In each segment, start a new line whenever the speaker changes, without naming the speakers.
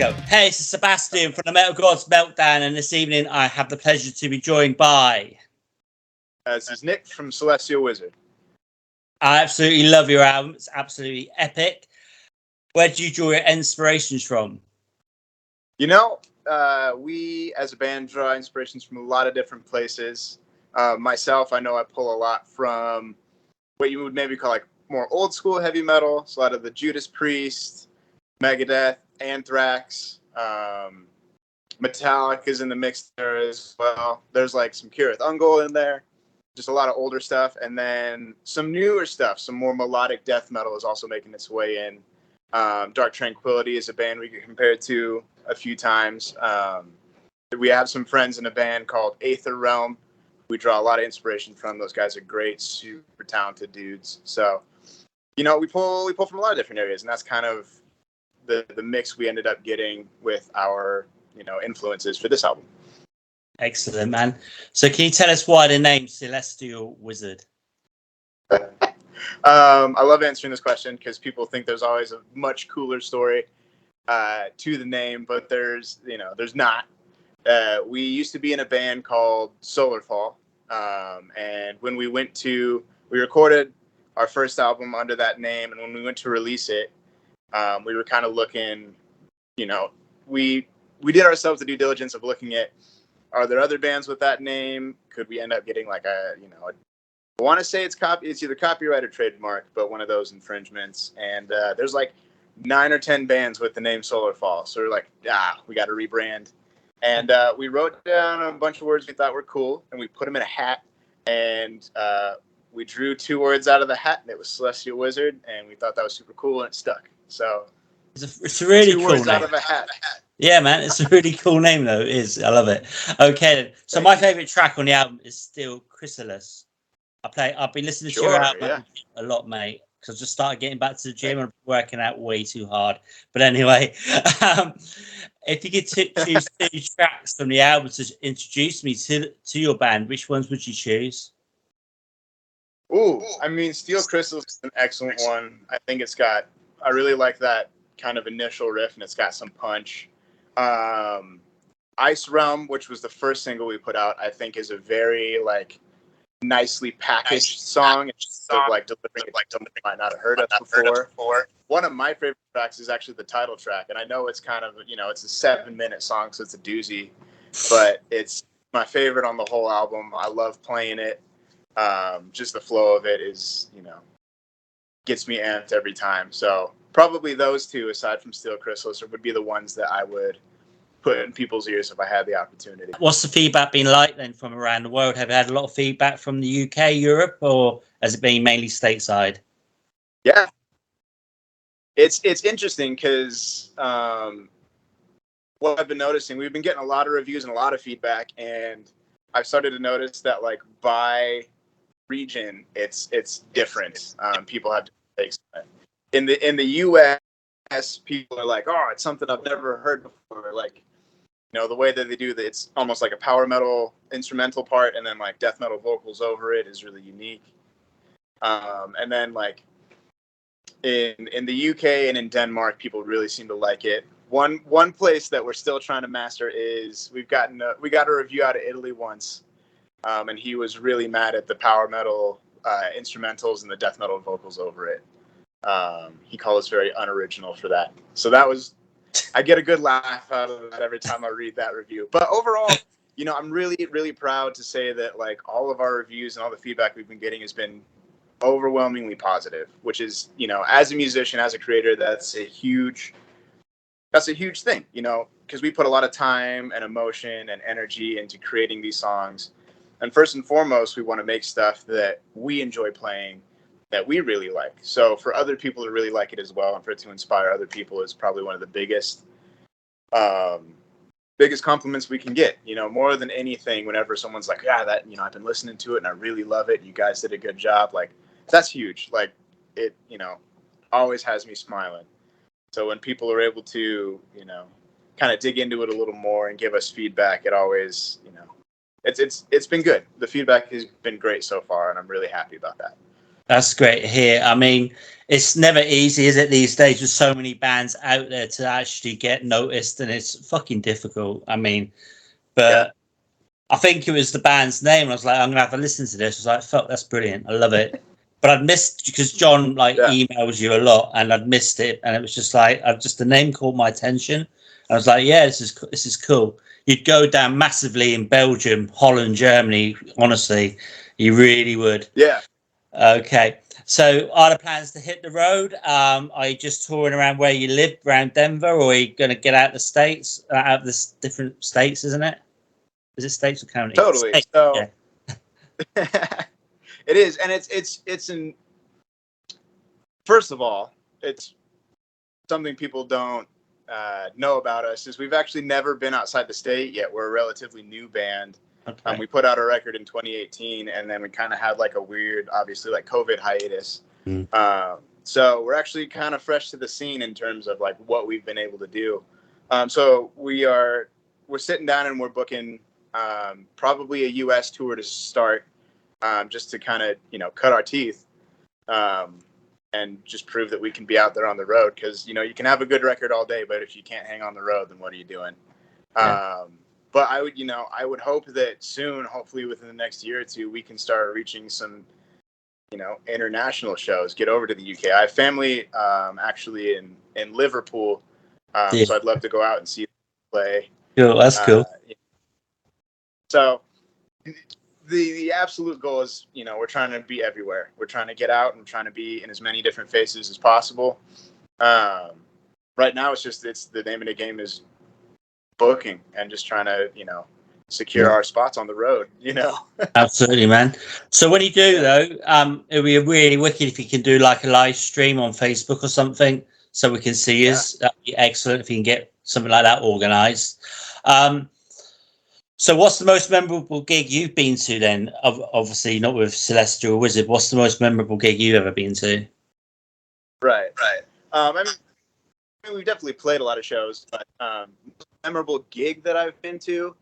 go. Hey, it's Sebastian from the Metal Gods Meltdown, and this evening I have the pleasure to be joined by.
Uh, this is Nick from Celestial Wizard.
I absolutely love your album. It's absolutely epic. Where do you draw your inspirations from?
You know, uh, we as a band draw inspirations from a lot of different places. Uh, myself, I know I pull a lot from what you would maybe call like more old school heavy metal. So a lot of the Judas Priest, Megadeth, Anthrax, um, Metallica is in the mix there as well. There's like some Cirith Ungol in there, just a lot of older stuff, and then some newer stuff. Some more melodic death metal is also making its way in. Um, Dark Tranquillity is a band we get compared to a few times. Um, we have some friends in a band called Aether Realm. We draw a lot of inspiration from. Those guys are great, super talented dudes. So, you know, we pull we pull from a lot of different areas, and that's kind of the the mix we ended up getting with our you know influences for this album.
Excellent, man. So, can you tell us why the name Celestial Wizard?
Um, I love answering this question because people think there's always a much cooler story uh, to the name, but there's you know there's not. Uh, we used to be in a band called Solarfall, um, and when we went to we recorded our first album under that name, and when we went to release it, um, we were kind of looking, you know, we we did ourselves the due diligence of looking at are there other bands with that name? Could we end up getting like a you know a I want to say it's copy. It's either copyright or trademark, but one of those infringements. And uh, there's like nine or ten bands with the name Solar Fall, So we're like, ah, we got to rebrand. And uh, we wrote down a bunch of words we thought were cool, and we put them in a hat. And uh, we drew two words out of the hat, and it was Celestial Wizard. And we thought that was super cool, and it stuck. So
It's a, it's a really cool
words out
name.
of a hat.
Yeah, man, it's a really cool name though. It is. I love it. Okay, so my favorite track on the album is still Chrysalis. I play. I've been listening to your
Sure,
album a lot, mate. Because I just started getting back to the gym and working out way too hard. But anyway, um, if you could t- choose two tracks from the album to introduce me to to your band, which ones would you choose?
Ooh, I mean, Steel Crystal is an excellent one. I think it's got. I really like that kind of initial riff, and it's got some punch. Um, Ice Realm, which was the first single we put out, I think is a very like nicely packaged song. It's just sort of like delivering it like something you might not have heard of before. One of my favorite tracks is actually the title track, and I know it's kind of you know it's a seven minute song, so it's a doozy, but it's my favorite on the whole album. I love playing it. Um, just the flow of it is you know gets me amped every time. So probably those two, aside from Steel Crystals, would be the ones that I would put in people's ears if I had the opportunity.
What's the feedback been like then from around the world? Have you had a lot of feedback from the UK, Europe, or has it been mainly stateside?
Yeah, it's it's interesting because um, what I've been noticing, we've been getting a lot of reviews and a lot of feedback, and I've started to notice that like by region, it's it's different. Um, people have takes. In the in the U.S., people are like, "Oh, it's something I've never heard before." Like, you know, the way that they do that, it's almost like a power metal instrumental part, and then like death metal vocals over it is really unique. Um, and then like in in the UK and in Denmark, people really seem to like it. One one place that we're still trying to master is we've gotten a, we got a review out of Italy once, um, and he was really mad at the power metal uh, instrumentals and the death metal vocals over it. Um, he called us very unoriginal for that. So that was I get a good laugh out of that every time I read that review. But overall, you know, I'm really really proud to say that like all of our reviews and all the feedback we've been getting has been overwhelmingly positive, which is, you know, as a musician, as a creator, that's a huge that's a huge thing, you know, because we put a lot of time and emotion and energy into creating these songs. And first and foremost, we want to make stuff that we enjoy playing that we really like. So for other people to really like it as well and for it to inspire other people is probably one of the biggest um biggest compliments we can get, you know, more than anything whenever someone's like, "Yeah, that, you know, I've been listening to it and I really love it. You guys did a good job." Like that's huge. Like it, you know, always has me smiling. So when people are able to, you know, kind of dig into it a little more and give us feedback, it always, you know, it's it's it's been good. The feedback has been great so far, and I'm really happy about that.
That's great here. I mean, it's never easy, is it, these days with so many bands out there to actually get noticed, and it's fucking difficult. I mean, but yeah. I think it was the band's name. I was like, I'm gonna have to listen to this. I was like, fuck, that's brilliant. I love it. But I'd missed because John like yeah. emails you a lot, and I'd missed it, and it was just like, I've just the name caught my attention. I was like, yeah, this is this is cool. You'd go down massively in Belgium, Holland, Germany. Honestly, you really would.
Yeah.
Okay. So, are the plans to hit the road? Um, are you just touring around where you live, around Denver, or are you going to get out the states, uh, out of the different states, isn't it? Is it states or counties?
Totally. States. So, yeah. it is, and it's it's it's in. First of all, it's something people don't uh, know about us is we've actually never been outside the state yet. We're a relatively new band. Okay. Um, we put out a record in 2018, and then we kind of had like a weird, obviously like COVID hiatus. Mm. Um, so we're actually kind of fresh to the scene in terms of like what we've been able to do. Um, so we are we're sitting down and we're booking um, probably a U.S. tour to start, um, just to kind of you know cut our teeth um, and just prove that we can be out there on the road. Because you know you can have a good record all day, but if you can't hang on the road, then what are you doing? Yeah. Um, but I would, you know, I would hope that soon, hopefully within the next year or two, we can start reaching some, you know, international shows. Get over to the UK. I have family um, actually in in Liverpool, um, yeah. so I'd love to go out and see them play.
Cool, that's uh, cool.
So, the the absolute goal is, you know, we're trying to be everywhere. We're trying to get out and trying to be in as many different faces as possible. Um, right now, it's just it's the name of the game is booking and just trying to you know secure our spots on the road you know
absolutely man so when you do though um it'd be really wicked if you can do like a live stream on facebook or something so we can see yeah. us that'd be excellent if you can get something like that organized um so what's the most memorable gig you've been to then obviously not with celestial wizard what's the most memorable gig you've ever been to
right right um i mean we've definitely played a lot of shows, but um, memorable gig that I've been to.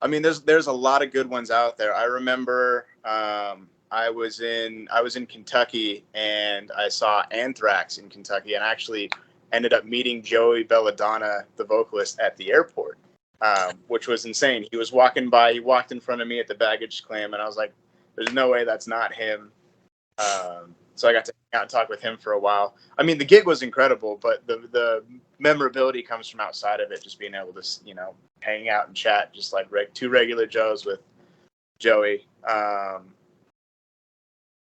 I mean, there's there's a lot of good ones out there. I remember um, I was in I was in Kentucky and I saw Anthrax in Kentucky, and actually ended up meeting Joey Belladonna, the vocalist, at the airport, um, which was insane. He was walking by, he walked in front of me at the baggage claim, and I was like, "There's no way that's not him." Um, so I got to hang out and talk with him for a while. I mean, the gig was incredible, but the the memorability comes from outside of it, just being able to you know hang out and chat, just like reg- two regular Joes with Joey. Um,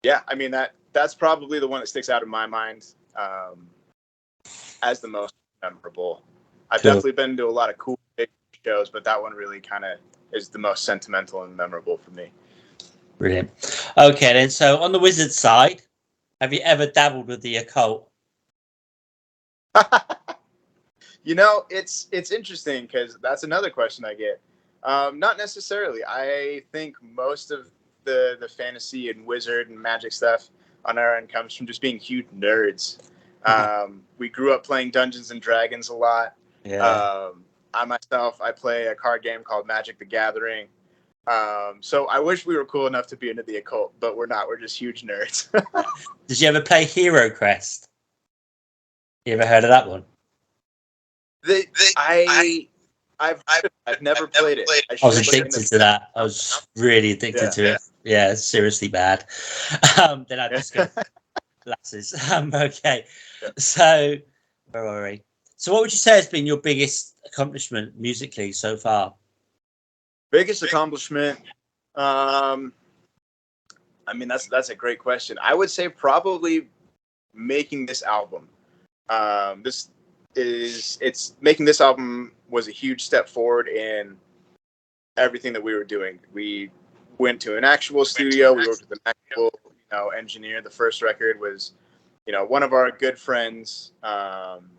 yeah, I mean that that's probably the one that sticks out in my mind um, as the most memorable. I've cool. definitely been to a lot of cool big shows, but that one really kind of is the most sentimental and memorable for me.
Brilliant. Okay, then. So on the wizard side, have you ever dabbled with the occult?
you know, it's it's interesting because that's another question I get. Um, not necessarily. I think most of the the fantasy and wizard and magic stuff on our end comes from just being huge nerds. Um, we grew up playing Dungeons and Dragons a lot. Yeah. Um, I myself, I play a card game called Magic the Gathering. Um, so I wish we were cool enough to be into the occult, but we're not. We're just huge nerds.
Did you ever play Hero Quest? You ever heard of that one?
The, the I, I, I've, I've, I've never played it. I,
I was addicted to that. I was really addicted yeah, to yeah. it. Yeah, seriously bad. Um, then I just got glasses. Um, okay, so where are we? So, what would you say has been your biggest accomplishment musically so far?
Biggest accomplishment. Um, I mean, that's that's a great question. I would say probably making this album. Um, this is it's making this album was a huge step forward in everything that we were doing. We went to an actual studio. We worked with an actual you know engineer. The first record was you know one of our good friends, um,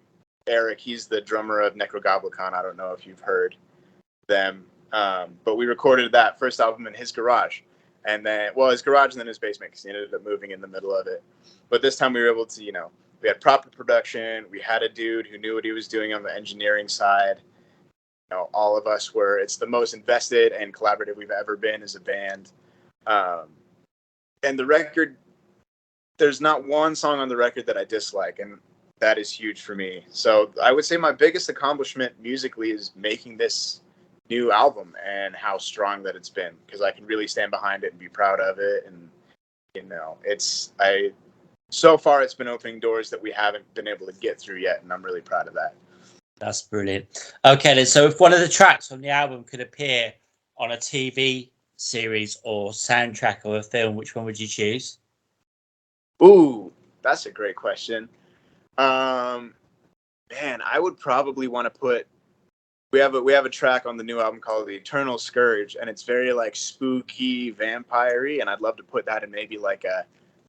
Eric. He's the drummer of Nekrogoblikon. I don't know if you've heard them. Um, but we recorded that first album in his garage, and then well, his garage and then his basement because he ended up moving in the middle of it. But this time we were able to, you know, we had proper production. We had a dude who knew what he was doing on the engineering side. You know, all of us were. It's the most invested and collaborative we've ever been as a band.
Um, and the record, there's not one song on the record that I dislike, and that is huge for me. So I would say my biggest accomplishment musically is making this new album and how strong that it's been because I can really stand behind it and be proud of it. And you know, it's I so far it's been opening doors that we haven't been able to get through yet, and I'm really proud of that.
That's brilliant. Okay, then. So, if one of the tracks on the album could appear on a TV series or soundtrack of a film, which one would you choose?
Ooh, that's a great question. Um, man, I would probably want to put. We have a we have a track on the new album called "The Eternal Scourge," and it's very like spooky, vampire and I'd love to put that in maybe like a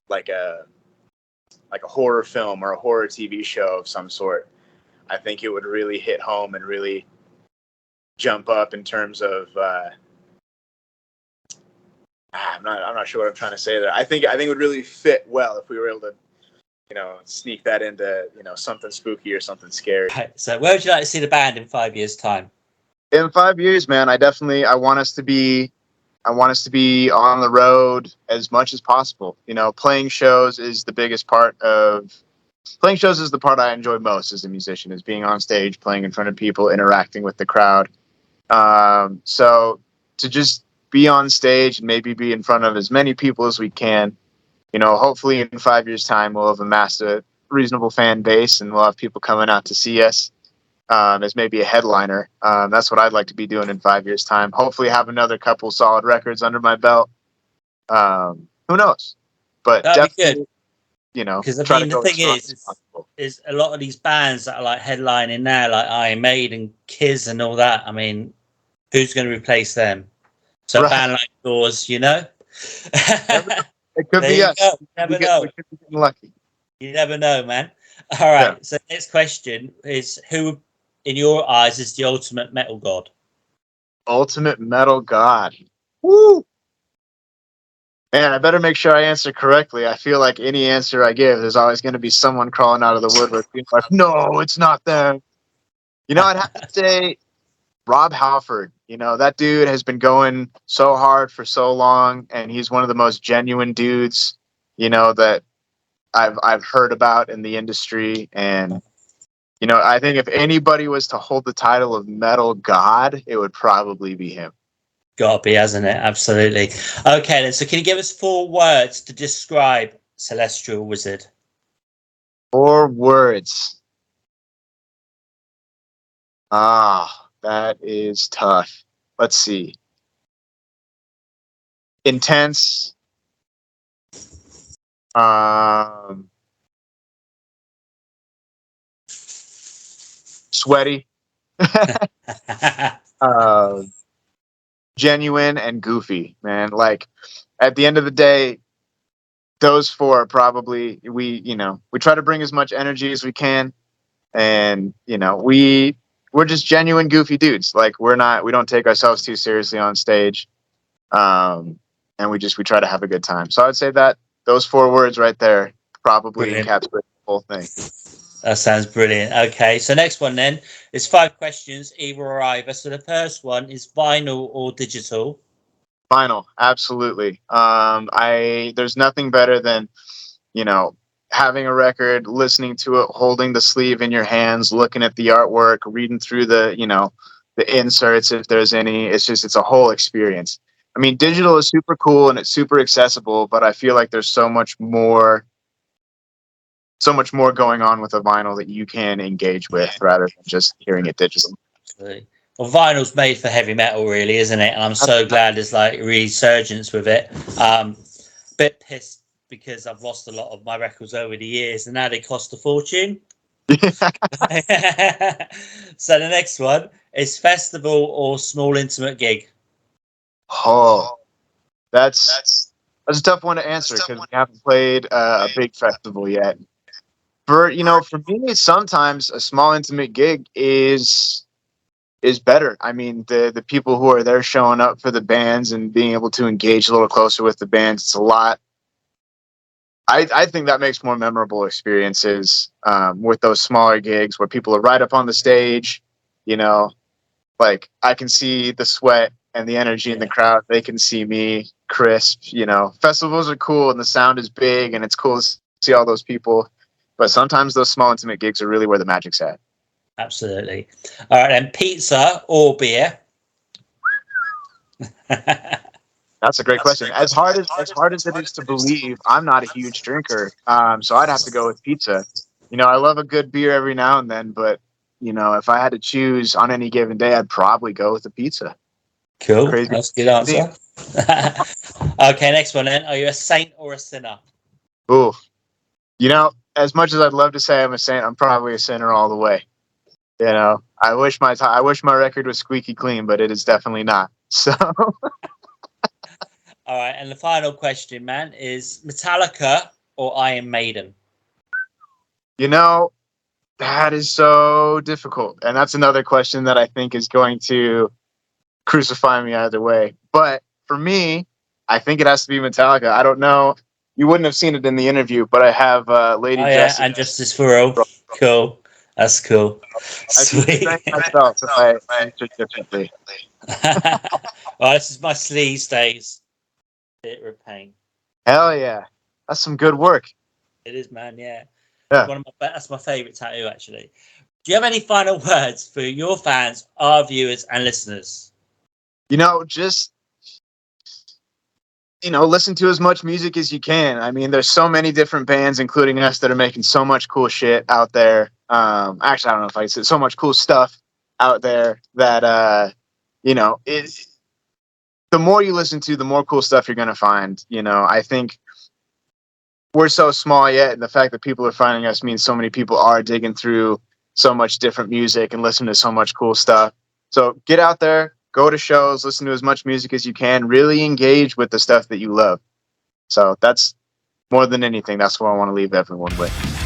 like a like a horror film or a horror TV show of some sort. I think it would really hit home and really jump up in terms of. Uh, I'm not. I'm not sure what I'm trying to say there. I think. I think it would really fit well if we were able to, you know, sneak that into you know something spooky or something scary.
Right, so, where would you like to see the band in five years' time?
In five years, man, I definitely I want us to be I want us to be on the road as much as possible. You know, playing shows is the biggest part of playing shows is the part I enjoy most as a musician is being on stage, playing in front of people, interacting with the crowd. Um, so to just be on stage and maybe be in front of as many people as we can, you know, hopefully in five years' time we'll have amassed a reasonable fan base and we'll have people coming out to see us um, as maybe a headliner. Um, that's what I'd like to be doing in five years' time. Hopefully, have another couple solid records under my belt. Um, who knows? But
That'd be good.
You know,
because I mean, the thing is, is a lot of these bands that are like headlining now, like Iron Maiden, Kiss, and all that. I mean, who's going to replace them? So a
Right.
band like yours, you know.
it could be us.
go. You
We
never
get-
know.
we could be lucky.
You never know, man. All right.
Yeah.
So next question is: Who, in your eyes, is the ultimate metal god?
Ultimate metal god. Woo! Man, I better make sure I answer correctly. I feel like any answer I give, there's always going to be someone crawling out of the woodwork like, no, it's not them. You know, I'd have to say Rob Halford. You know, that dude has been going so hard for so long, and he's one of the most genuine dudes, you know, that I've I've heard about in the industry. And, you know, I think if anybody was to hold the title of metal god, it would probably be him.
Got to be, hasn't it? Absolutely. Okay, then. So can you give us four words to describe Celestial Wizard?
Four words. Ah, that is tough. Let's see. Intense. Um, sweaty. uh, genuine and goofy, man. Like at the end of the day, those four are probably we, you know, we try to bring as much energy as we can, and you know, we we're just genuine goofy dudes. Like we're not, we don't take ourselves too seriously on stage, um, and we just we try to have a good time. So I'd say that those four words right there probably
Brilliant.
encapsulate the whole thing.
That sounds brilliant. Okay, so next one then is five questions, either or either. So the first one is vinyl or digital.
Vinyl, absolutely. Um, I there's nothing better than, you know, having a record, listening to it, holding the sleeve in your hands, looking at the artwork, reading through the, you know, the inserts if there's any. It's just it's a whole experience. I mean, digital is super cool and it's super accessible, but I feel like there's so much more so much more going on with a vinyl that you can engage with rather than just hearing it digital.
Absolutely. Well, vinyl's made for heavy metal, really, isn't it? And I'm so glad there's like resurgence with it. Um, bit pissed because I've lost a lot of my records over the years, and now they cost a fortune. so the next one is festival or small intimate gig.
Oh, that's that's that's a tough one to answer because we haven't played uh, a big festival yet. For you know, for me, sometimes a small intimate gig is is better. I mean, the the people who are there showing up for the bands and being able to engage a little closer with the bands, it's a lot. I, I think that makes more memorable experiences um, with those smaller gigs where people are right up on the stage. You know, like I can see the sweat and the energy in the crowd. They can see me. crisp. You know, festivals are cool and the sound is big and it's cool to see all those people. But sometimes those small intimate gigs are really where the magic's at.
Absolutely. All right, then pizza or beer?
That's a great question. As hard as as hard as it is to believe, I'm not a huge drinker, um, so I'd have to go with pizza. You know, I love a good beer every now and then, but you know, if I had to choose on any given day, I'd probably go with the pizza.
cool.
Crazy.
That's a good answer. okay, next one then. Are you a saint or a sinner?
Ooh, you know, as much as I'd love to say I'm a saint, I'm probably a sinner all the way. You know, I wish my ti I wish my record was squeaky clean, but it is definitely not. So,
All right, and the final question, man, is Metallica or Iron Maiden?
you know, that is so difficult, and that's another question that I think is going to crucify me either way. But for me, I think it has to be Metallica. I don't know. You wouldn't have seen it in the interview, but I have uh, Lady
Oh yeah,
Jessica.
and Justice for All. Cool. That's cool. Sweet.
thank myself if I answered differently.
well, this is my sleaze days. Of pain.
Hell yeah, that's some good work.
It is, man. Yeah.
Yeah.
One of my that's my favorite tattoo, actually. Do you have any final words for your fans, our viewers, and listeners?
you know, just you know, listen to as much music as you can. I mean, there's so many different bands, including us, that are making so much cool shit out there. Um, actually, I don't know if I said so much cool stuff out there that uh, you know, it. The more you listen to, the more cool stuff you're gonna find. You know, I think we're so small yet, and the fact that people are finding us means so many people are digging through so much different music and listening to so much cool stuff. So get out there, go to shows, listen to as much music as you can, really engage with the stuff that you love. So that's more than anything, that's what I want to leave everyone with.